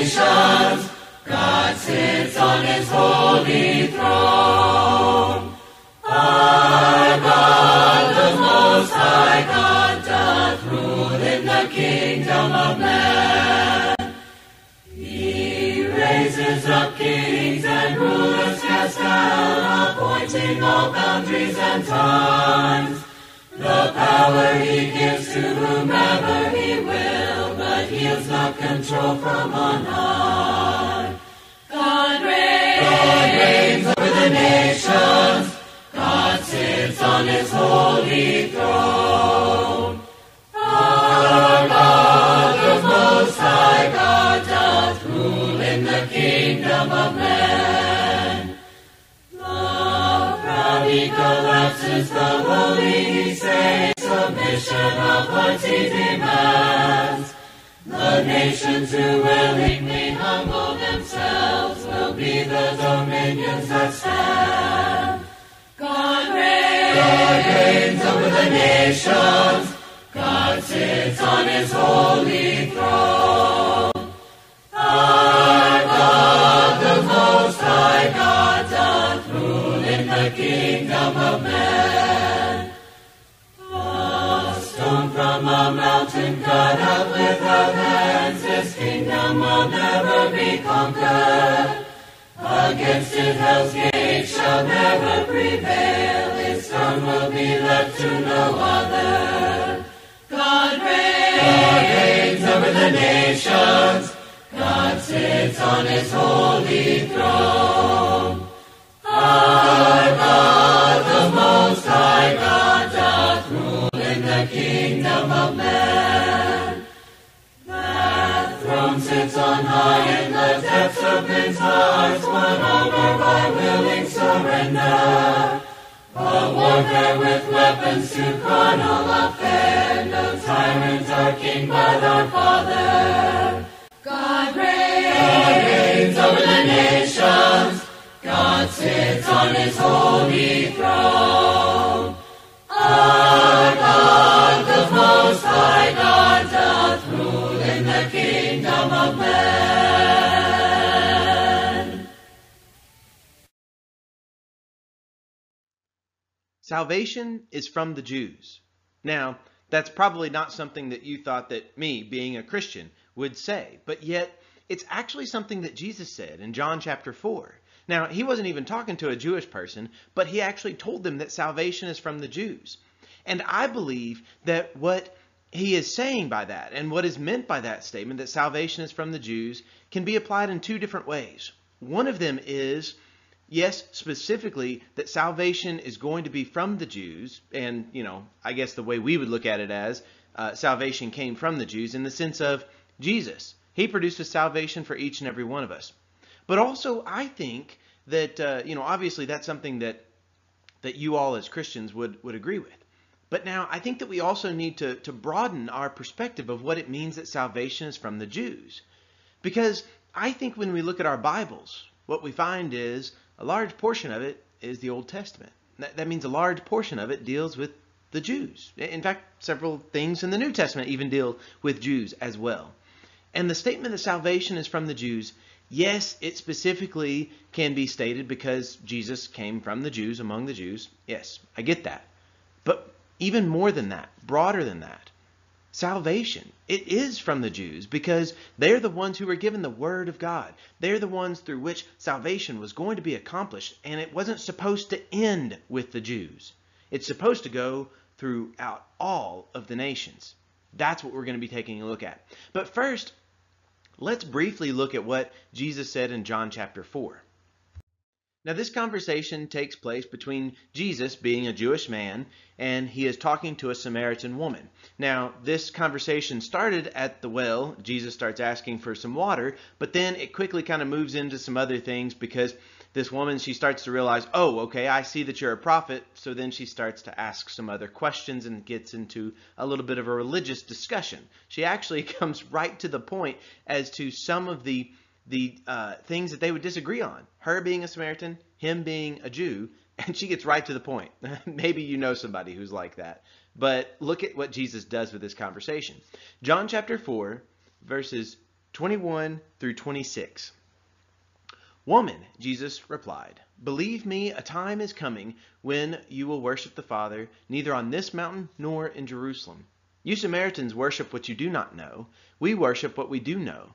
nations, God sits on his holy throne. Our God, the most high God, doth rule in the kingdom of man. He raises up kings and rulers cast down, appointing all boundaries and times. The power he gives to whomever control from on high. God reigns, God reigns over the nations. God sits on his holy throne. Nations who willingly humble themselves will be the dominions that stand. God reigns, God reigns over the nations. God sits on his holy kingdom will never be conquered. Against it hell's gate shall never prevail, its throne will be left to no other. God reigns, God reigns over the nations, God sits on his holy throne. Our God, sits on high in the depths of men's hearts, won over by willing surrender. A warfare with weapons to carnal affair, no tyrant our king but our father. God reigns, God reigns over the nations, God sits on his holy throne. Salvation is from the Jews. Now, that's probably not something that you thought that me, being a Christian, would say, but yet it's actually something that Jesus said in John chapter 4. Now, he wasn't even talking to a Jewish person, but he actually told them that salvation is from the Jews. And I believe that what he is saying by that and what is meant by that statement, that salvation is from the Jews, can be applied in two different ways. One of them is yes, specifically that salvation is going to be from the Jews, and you know, I guess the way we would look at it as uh, salvation came from the Jews in the sense of Jesus. He produces salvation for each and every one of us. But also, I think that uh, you know, obviously, that's something that that you all as Christians would would agree with. But now, I think that we also need to to broaden our perspective of what it means that salvation is from the Jews, because I think when we look at our Bibles, what we find is a large portion of it is the Old Testament. That, that means a large portion of it deals with the Jews. In fact, several things in the New Testament even deal with Jews as well. And the statement that salvation is from the Jews, yes, it specifically can be stated because Jesus came from the Jews, among the Jews. Yes, I get that. But even more than that, broader than that, salvation, it is from the Jews because they're the ones who were given the Word of God. They're the ones through which salvation was going to be accomplished, and it wasn't supposed to end with the Jews. It's supposed to go throughout all of the nations. That's what we're going to be taking a look at. But first, let's briefly look at what Jesus said in John chapter 4. Now, this conversation takes place between Jesus, being a Jewish man, and he is talking to a Samaritan woman. Now, this conversation started at the well. Jesus starts asking for some water, but then it quickly kind of moves into some other things because this woman, she starts to realize, oh, okay, I see that you're a prophet. So then she starts to ask some other questions and gets into a little bit of a religious discussion. She actually comes right to the point as to some of the the uh, things that they would disagree on. Her being a Samaritan, him being a Jew, and she gets right to the point. Maybe you know somebody who's like that. But look at what Jesus does with this conversation. John chapter 4, verses 21 through 26. Woman, Jesus replied, Believe me, a time is coming when you will worship the Father neither on this mountain nor in Jerusalem. You Samaritans worship what you do not know. We worship what we do know,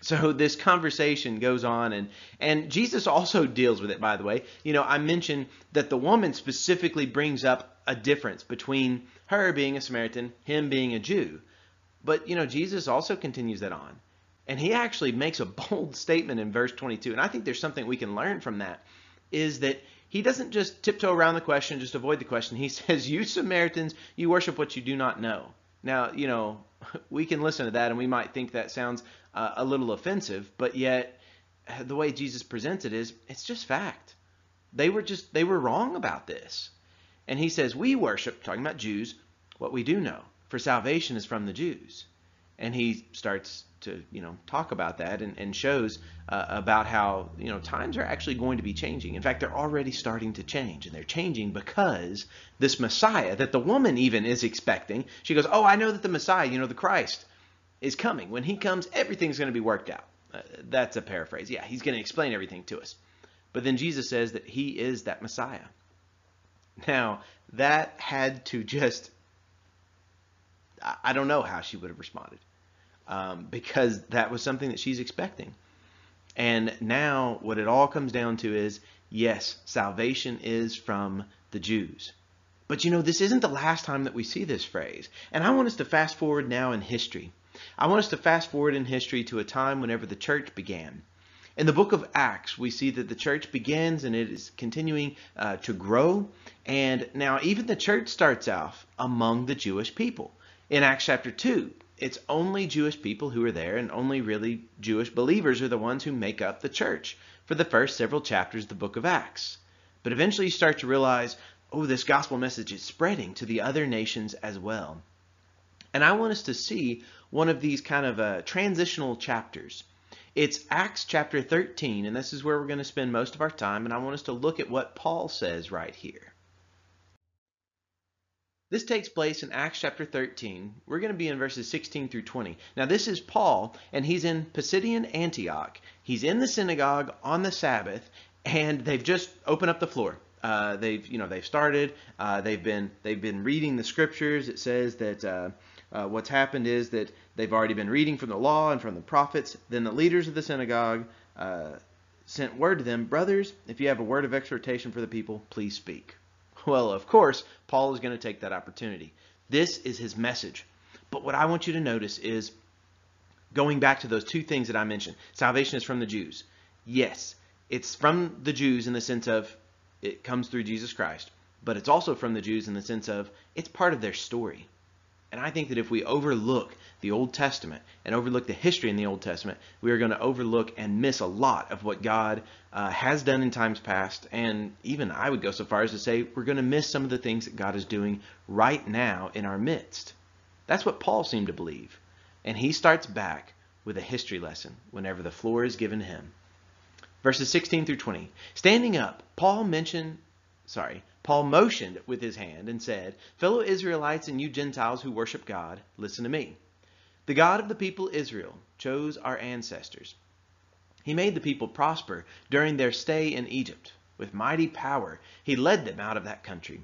So this conversation goes on and and Jesus also deals with it by the way. You know, I mentioned that the woman specifically brings up a difference between her being a Samaritan, him being a Jew. But, you know, Jesus also continues that on. And he actually makes a bold statement in verse 22. And I think there's something we can learn from that is that he doesn't just tiptoe around the question, just avoid the question. He says, You Samaritans, you worship what you do not know. Now, you know, we can listen to that and we might think that sounds uh, a little offensive, but yet the way Jesus presents it is it's just fact. They were just, they were wrong about this. And he says, We worship, talking about Jews, what we do know for salvation is from the Jews. And he starts to, you know, talk about that and, and shows uh, about how, you know, times are actually going to be changing. In fact, they're already starting to change. And they're changing because this Messiah that the woman even is expecting, she goes, Oh, I know that the Messiah, you know, the Christ, is coming. When he comes, everything's going to be worked out. Uh, that's a paraphrase. Yeah, he's going to explain everything to us. But then Jesus says that he is that Messiah. Now, that had to just I don't know how she would have responded um, because that was something that she's expecting. And now, what it all comes down to is yes, salvation is from the Jews. But you know, this isn't the last time that we see this phrase. And I want us to fast forward now in history. I want us to fast forward in history to a time whenever the church began. In the book of Acts, we see that the church begins and it is continuing uh, to grow. And now, even the church starts off among the Jewish people in Acts chapter 2, it's only Jewish people who are there, and only really Jewish believers are the ones who make up the church for the first several chapters of the book of Acts. But eventually you start to realize, oh, this gospel message is spreading to the other nations as well. And I want us to see one of these kind of uh, transitional chapters. It's Acts chapter 13, and this is where we're going to spend most of our time, and I want us to look at what Paul says right here. This takes place in Acts chapter 13. We're going to be in verses 16 through 20. Now, this is Paul, and he's in Pisidian Antioch. He's in the synagogue on the Sabbath, and they've just opened up the floor. Uh, they've, you know, they've started. Uh, they've been, they've been reading the scriptures. It says that uh, uh what's happened is that they've already been reading from the law and from the prophets. Then the leaders of the synagogue uh, sent word to them, brothers, if you have a word of exhortation for the people, please speak. Well, of course, Paul is going to take that opportunity. This is his message. But what I want you to notice is going back to those two things that I mentioned. Salvation is from the Jews. Yes, it's from the Jews in the sense of it comes through Jesus Christ, but it's also from the Jews in the sense of it's part of their story. And I think that if we overlook the Old Testament and overlook the history in the Old Testament, we are going to overlook and miss a lot of what God uh, has done in times past. And even I would go so far as to say we're going to miss some of the things that God is doing right now in our midst. That's what Paul seemed to believe. And he starts back with a history lesson whenever the floor is given him. Verses 16 through 20. Standing up, Paul mentioned, sorry, Paul motioned with his hand and said, Fellow Israelites and you Gentiles who worship God, listen to me. The God of the people Israel chose our ancestors. He made the people prosper during their stay in Egypt. With mighty power, he led them out of that country.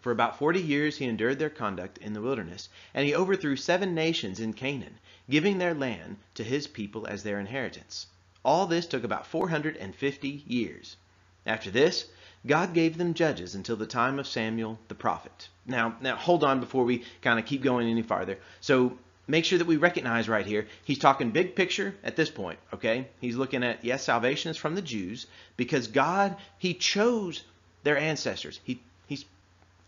For about forty years he endured their conduct in the wilderness, and he overthrew seven nations in Canaan, giving their land to his people as their inheritance. All this took about 450 years. After this, God gave them judges until the time of Samuel the prophet. Now, now hold on before we kind of keep going any farther. So make sure that we recognize right here, he's talking big picture at this point, okay? He's looking at, yes, salvation is from the Jews because God, he chose their ancestors. He, he's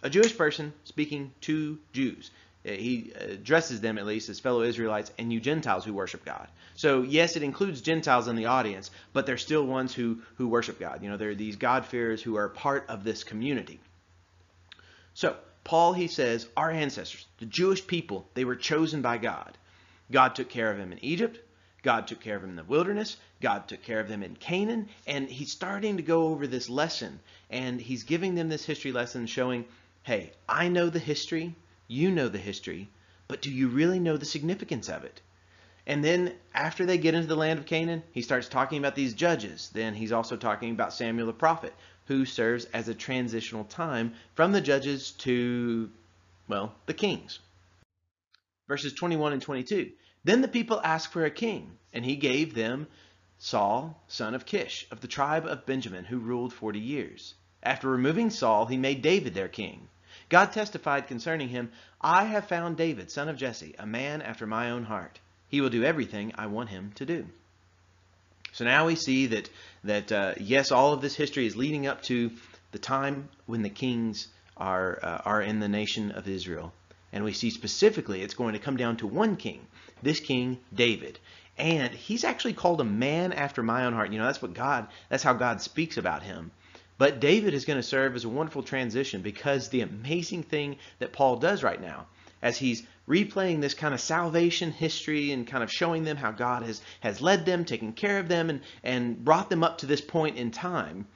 a Jewish person speaking to Jews. Uh, he uh, addresses them at least as fellow Israelites and you Gentiles who worship God. So yes, it includes Gentiles in the audience, but they're still ones who who worship God. You know, they're these God-fearers who are part of this community. So Paul he says, our ancestors, the Jewish people, they were chosen by God. God took care of them in Egypt. God took care of them in the wilderness. God took care of them in Canaan. And he's starting to go over this lesson. And he's giving them this history lesson showing, hey, I know the history. You know the history. But do you really know the significance of it? And then after they get into the land of Canaan, he starts talking about these judges. Then he's also talking about Samuel the prophet, who serves as a transitional time from the judges to, well, the kings. Verses 21 and 22. Then the people asked for a king, and he gave them Saul, son of Kish, of the tribe of Benjamin, who ruled forty years. After removing Saul, he made David their king. God testified concerning him, I have found David, son of Jesse, a man after my own heart. He will do everything I want him to do. So now we see that, that uh, yes, all of this history is leading up to the time when the kings are, uh, are in the nation of Israel. And we see specifically it's going to come down to one king, this king, David. And he's actually called a man after my own heart. You know, that's what God, that's how God speaks about him. But David is going to serve as a wonderful transition because the amazing thing that Paul does right now, as he's replaying this kind of salvation history and kind of showing them how God has, has led them, taken care of them, and, and brought them up to this point in time,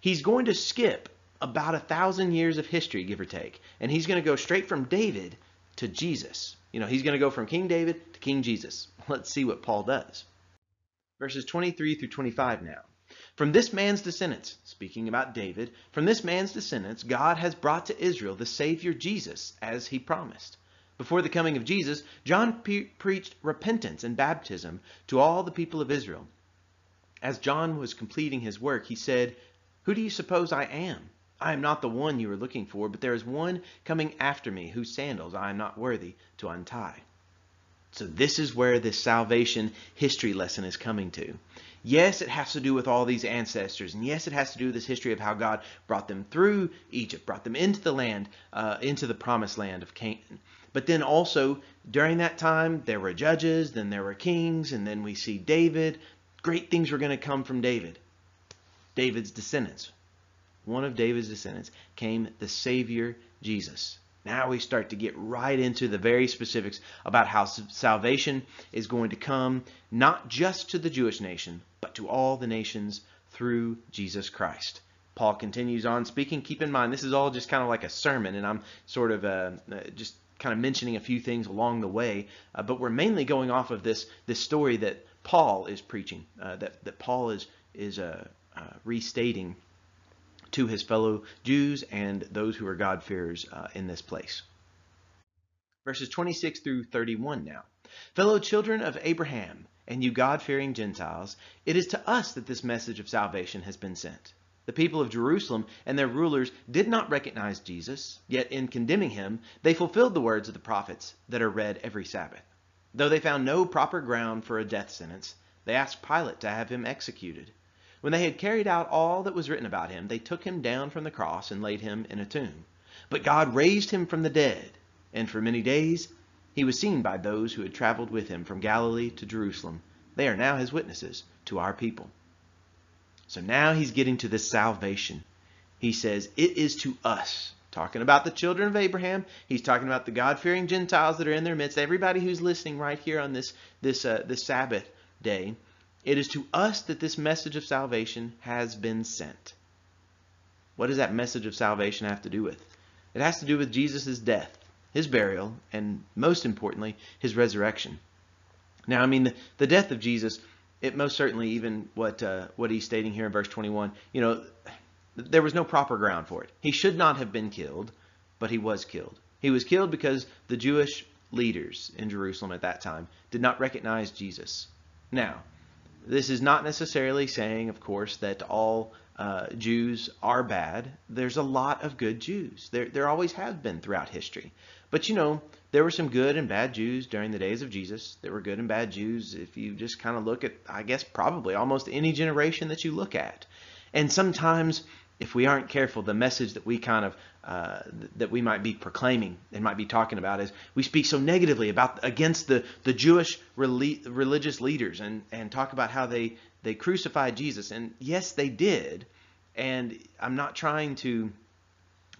he's going to skip about a thousand years of history, give or take. And he's going to go straight from David to Jesus. You know, he's going to go from King David to King Jesus. Let's see what Paul does. Verses 23 through 25 now. From this man's descendants, speaking about David, from this man's descendants, God has brought to Israel the Savior Jesus, as he promised. Before the coming of Jesus, John preached repentance and baptism to all the people of Israel. As John was completing his work, he said, Who do you suppose I am? I am not the one you are looking for, but there is one coming after me whose sandals I am not worthy to untie. So this is where this salvation history lesson is coming to. Yes, it has to do with all these ancestors, and yes, it has to do with this history of how God brought them through Egypt, brought them into the land, uh, into the promised land of Canaan. But then also during that time, there were judges, then there were kings, and then we see David. Great things were going to come from David. David's descendants one of David's descendants, came the Savior Jesus. Now we start to get right into the very specifics about how salvation is going to come not just to the Jewish nation, but to all the nations through Jesus Christ. Paul continues on speaking. Keep in mind, this is all just kind of like a sermon, and I'm sort of uh, uh, just kind of mentioning a few things along the way, uh, but we're mainly going off of this this story that Paul is preaching, uh, that that Paul is is uh, uh, restating to his fellow Jews and those who are God-fearers uh, in this place. Verses 26 through 31 now. Fellow children of Abraham, and you God-fearing Gentiles, it is to us that this message of salvation has been sent. The people of Jerusalem and their rulers did not recognize Jesus, yet in condemning him, they fulfilled the words of the prophets that are read every Sabbath. Though they found no proper ground for a death sentence, they asked Pilate to have him executed. When they had carried out all that was written about him, they took him down from the cross and laid him in a tomb. But God raised him from the dead, and for many days he was seen by those who had traveled with him from Galilee to Jerusalem. They are now his witnesses to our people. So now he's getting to this salvation. He says, It is to us. Talking about the children of Abraham, he's talking about the God-fearing Gentiles that are in their midst. Everybody who's listening right here on this this uh, this Sabbath day, it is to us that this message of salvation has been sent. What does that message of salvation have to do with? It has to do with Jesus' death, his burial, and most importantly, his resurrection. Now, I mean, the, the death of Jesus, it most certainly, even what uh, what he's stating here in verse 21, you know, there was no proper ground for it. He should not have been killed, but he was killed. He was killed because the Jewish leaders in Jerusalem at that time did not recognize Jesus. Now, this is not necessarily saying, of course, that all uh, Jews are bad. There's a lot of good Jews. There, there always have been throughout history. But you know, there were some good and bad Jews during the days of Jesus. There were good and bad Jews if you just kind of look at, I guess, probably almost any generation that you look at. And sometimes, if we aren't careful, the message that we kind of uh, that we might be proclaiming and might be talking about is we speak so negatively about against the the Jewish religious leaders and and talk about how they they crucified Jesus. And yes they did. And I'm not trying to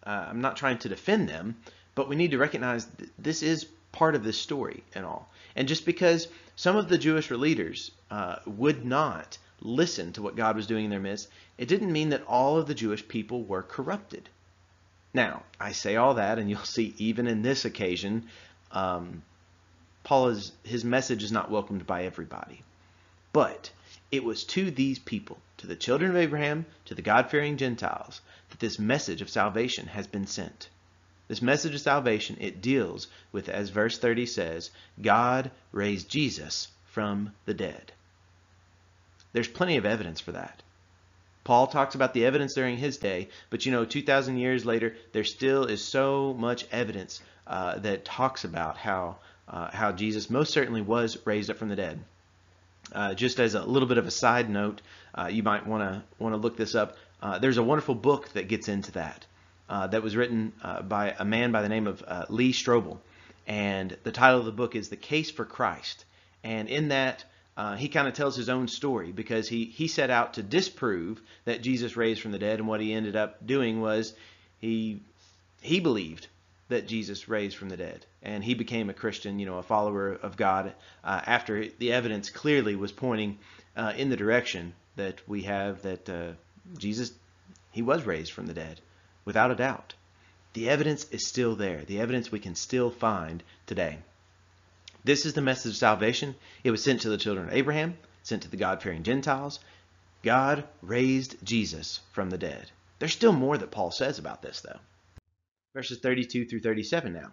uh, I'm not trying to defend them but we need to recognize th- this is part of this story and all. And just because some of the Jewish leaders uh, would not listen to what God was doing in their midst it didn't mean that all of the Jewish people were corrupted now, I say all that, and you'll see even in this occasion, um, Paul is, his message is not welcomed by everybody. But it was to these people, to the children of Abraham, to the God fearing Gentiles, that this message of salvation has been sent. This message of salvation, it deals with, as verse 30 says, God raised Jesus from the dead. There's plenty of evidence for that. Paul talks about the evidence during his day, but you know, 2,000 years later, there still is so much evidence uh, that talks about how uh, how Jesus most certainly was raised up from the dead. Uh, just as a little bit of a side note, uh, you might want to want to look this up. Uh, there's a wonderful book that gets into that. Uh, that was written by a man by the name of Lee Strobel, and the title of the book is "The Case for Christ." And in that, uh, he kind of tells his own story because he, he set out to disprove that Jesus raised from the dead, and what he ended up doing was he he believed that Jesus raised from the dead, and he became a Christian, you know, a follower of God uh, after the evidence clearly was pointing uh, in the direction that we have that uh, Jesus he was raised from the dead, without a doubt. The evidence is still there. The evidence we can still find today. This is the message of salvation. It was sent to the children of Abraham, sent to the God fearing Gentiles. God raised Jesus from the dead. There's still more that Paul says about this, though. Verses 32 through 37 now.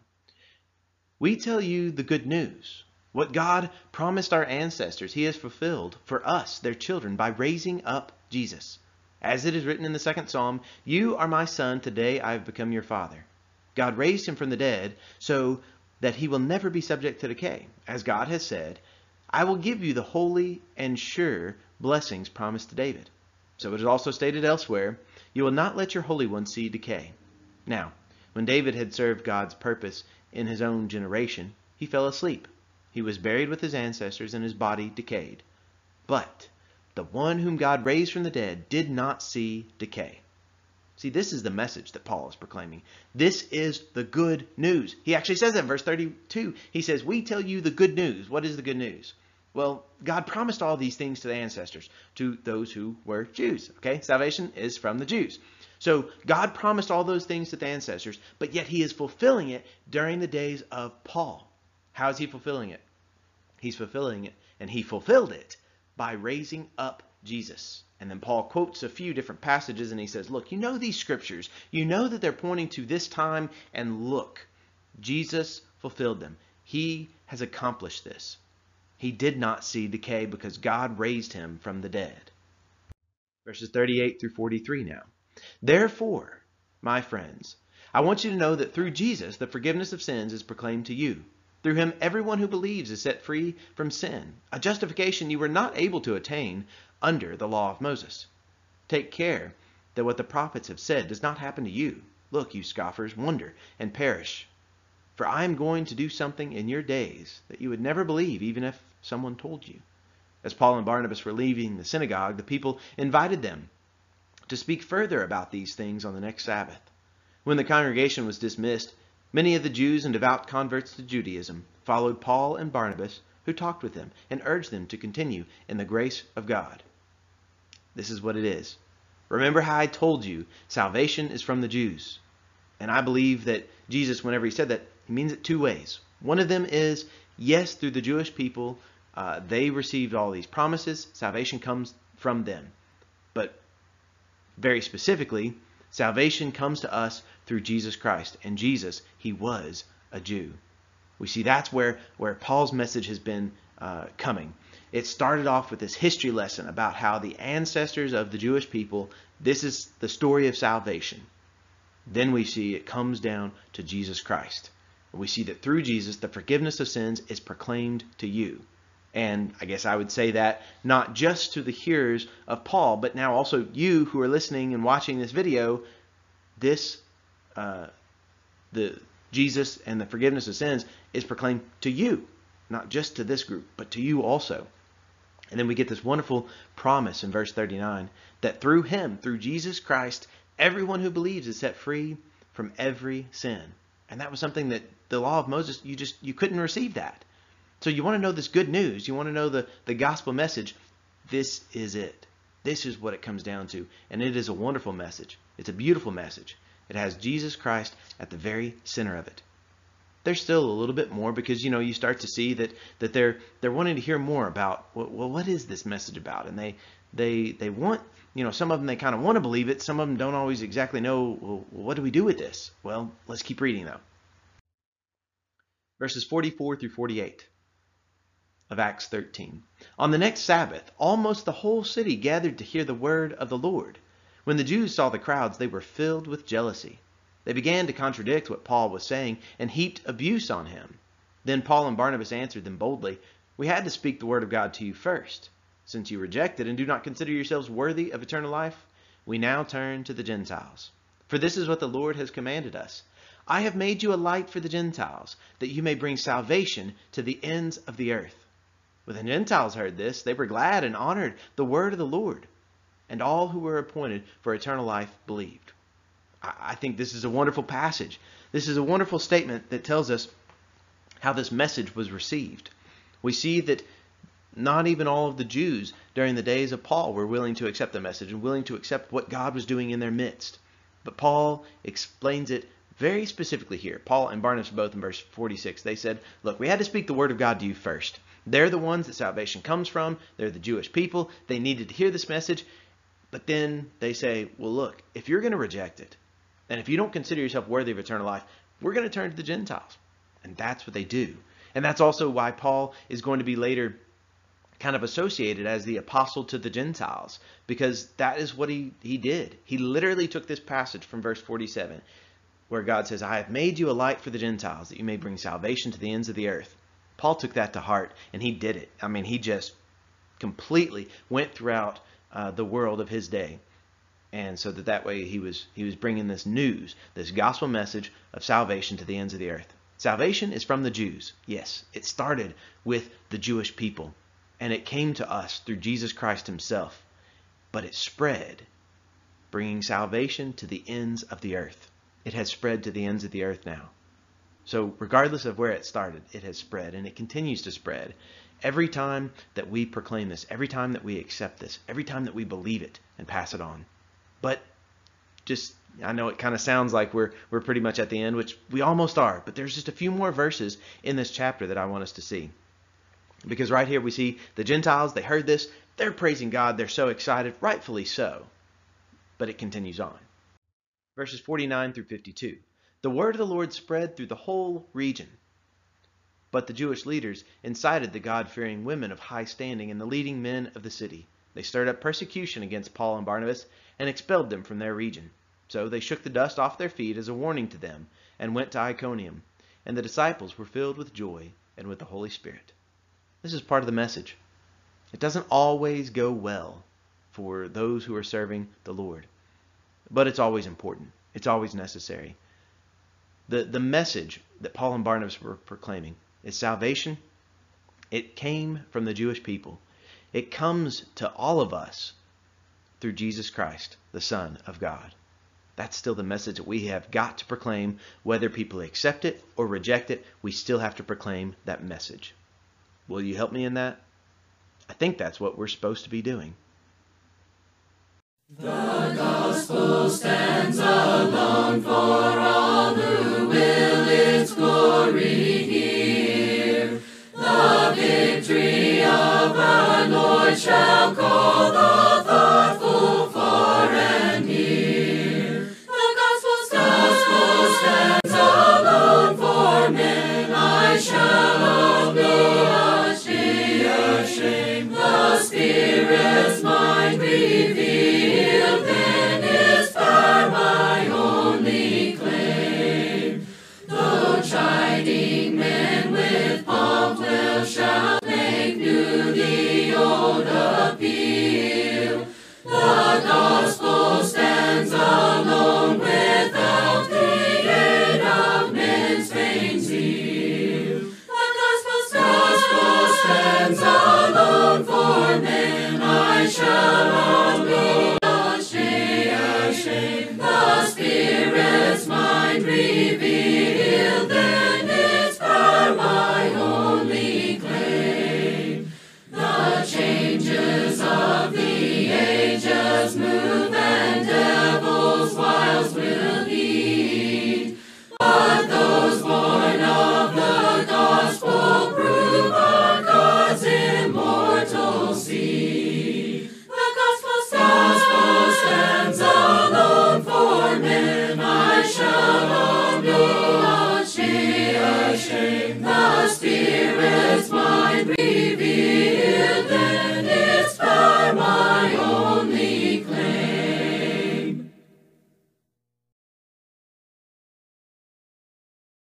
We tell you the good news. What God promised our ancestors, He has fulfilled for us, their children, by raising up Jesus. As it is written in the second psalm, You are my son, today I have become your father. God raised him from the dead, so that he will never be subject to decay. As God has said, I will give you the holy and sure blessings promised to David. So it is also stated elsewhere, You will not let your Holy One see decay. Now, when David had served God's purpose in his own generation, he fell asleep. He was buried with his ancestors, and his body decayed. But the one whom God raised from the dead did not see decay. See, this is the message that Paul is proclaiming. This is the good news. He actually says that in verse 32. He says, We tell you the good news. What is the good news? Well, God promised all these things to the ancestors, to those who were Jews. Okay? Salvation is from the Jews. So God promised all those things to the ancestors, but yet he is fulfilling it during the days of Paul. How is he fulfilling it? He's fulfilling it, and he fulfilled it by raising up Jesus. And then Paul quotes a few different passages and he says, Look, you know these scriptures. You know that they're pointing to this time, and look, Jesus fulfilled them. He has accomplished this. He did not see decay because God raised him from the dead. Verses 38 through 43 now. Therefore, my friends, I want you to know that through Jesus the forgiveness of sins is proclaimed to you. Through him, everyone who believes is set free from sin, a justification you were not able to attain under the law of Moses. Take care that what the prophets have said does not happen to you. Look, you scoffers, wonder and perish. For I am going to do something in your days that you would never believe, even if someone told you. As Paul and Barnabas were leaving the synagogue, the people invited them to speak further about these things on the next Sabbath. When the congregation was dismissed, many of the Jews and devout converts to Judaism followed Paul and Barnabas, who talked with them and urged them to continue in the grace of God. This is what it is. Remember how I told you salvation is from the Jews. And I believe that Jesus, whenever he said that, he means it two ways. One of them is, yes, through the Jewish people, uh, they received all these promises. Salvation comes from them. But very specifically, salvation comes to us through Jesus Christ. And Jesus, he was a Jew. We see that's where, where Paul's message has been uh, coming. It started off with this history lesson about how the ancestors of the Jewish people, this is the story of salvation. Then we see it comes down to Jesus Christ. We see that through Jesus, the forgiveness of sins is proclaimed to you. And I guess I would say that not just to the hearers of Paul, but now also you who are listening and watching this video, this uh, the Jesus and the forgiveness of sins is proclaimed to you, not just to this group, but to you also. And then we get this wonderful promise in verse 39 that through him, through Jesus Christ, everyone who believes is set free from every sin. And that was something that the law of Moses, you just you couldn't receive that. So you want to know this good news, you want to know the, the gospel message. This is it. This is what it comes down to. And it is a wonderful message. It's a beautiful message. It has Jesus Christ at the very center of it. There's still a little bit more because you know you start to see that that they're they're wanting to hear more about well what is this message about? And they they they want you know some of them they kind of want to believe it. Some of them don't always exactly know well, what do we do with this? Well let's keep reading though. Verses 44 through 48 of Acts 13 on the next Sabbath almost the whole city gathered to hear the word of the Lord. When the Jews saw the crowds, they were filled with jealousy. They began to contradict what Paul was saying and heaped abuse on him. Then Paul and Barnabas answered them boldly, We had to speak the word of God to you first. Since you reject it and do not consider yourselves worthy of eternal life, we now turn to the Gentiles. For this is what the Lord has commanded us. I have made you a light for the Gentiles, that you may bring salvation to the ends of the earth. When the Gentiles heard this, they were glad and honored the word of the Lord and all who were appointed for eternal life believed. I think this is a wonderful passage. This is a wonderful statement that tells us how this message was received. We see that not even all of the Jews during the days of Paul were willing to accept the message and willing to accept what God was doing in their midst. But Paul explains it very specifically here. Paul and Barnabas both in verse 46, they said, Look, we had to speak the word of God to you first. They're the ones that salvation comes from. They're the Jewish people. They needed to hear this message. But then they say, well, look, if you're going to reject it, and if you don't consider yourself worthy of eternal life, we're going to turn to the Gentiles. And that's what they do. And that's also why Paul is going to be later kind of associated as the apostle to the Gentiles, because that is what he, he did. He literally took this passage from verse 47, where God says, I have made you a light for the Gentiles, that you may bring salvation to the ends of the earth. Paul took that to heart, and he did it. I mean, he just completely went throughout uh, the world of his day. And so that that way he was he was bringing this news, this gospel message of salvation to the ends of the earth. Salvation is from the Jews. Yes, it started with the Jewish people, and it came to us through Jesus Christ himself. But it spread, bringing salvation to the ends of the earth. It has spread to the ends of the earth now. So regardless of where it started, it has spread, and it continues to spread. Every time that we proclaim this, every time that we accept this, every time that we believe it and pass it on. But just I know it kind of sounds like we're we're pretty much at the end, which we almost are, but there's just a few more verses in this chapter that I want us to see. Because right here we see the Gentiles, they heard this, they're praising God, they're so excited, rightfully so. But it continues on. Verses 49 through 52. The word of the Lord spread through the whole region but the Jewish leaders incited the God fearing women of high standing and the leading men of the city. They stirred up persecution against Paul and Barnabas and expelled them from their region. So they shook the dust off their feet as a warning to them and went to Iconium. And the disciples were filled with joy and with the Holy Spirit. This is part of the message. It doesn't always go well for those who are serving the Lord, but it's always important. It's always necessary. The, the message that Paul and Barnabas were proclaiming is salvation. It came from the Jewish people. It comes to all of us through Jesus Christ, the Son of God. That's still the message that we have got to proclaim. Whether people accept it or reject it, we still have to proclaim that message. Will you help me in that? I think that's what we're supposed to be doing. The gospel stands alone for all who Shall call the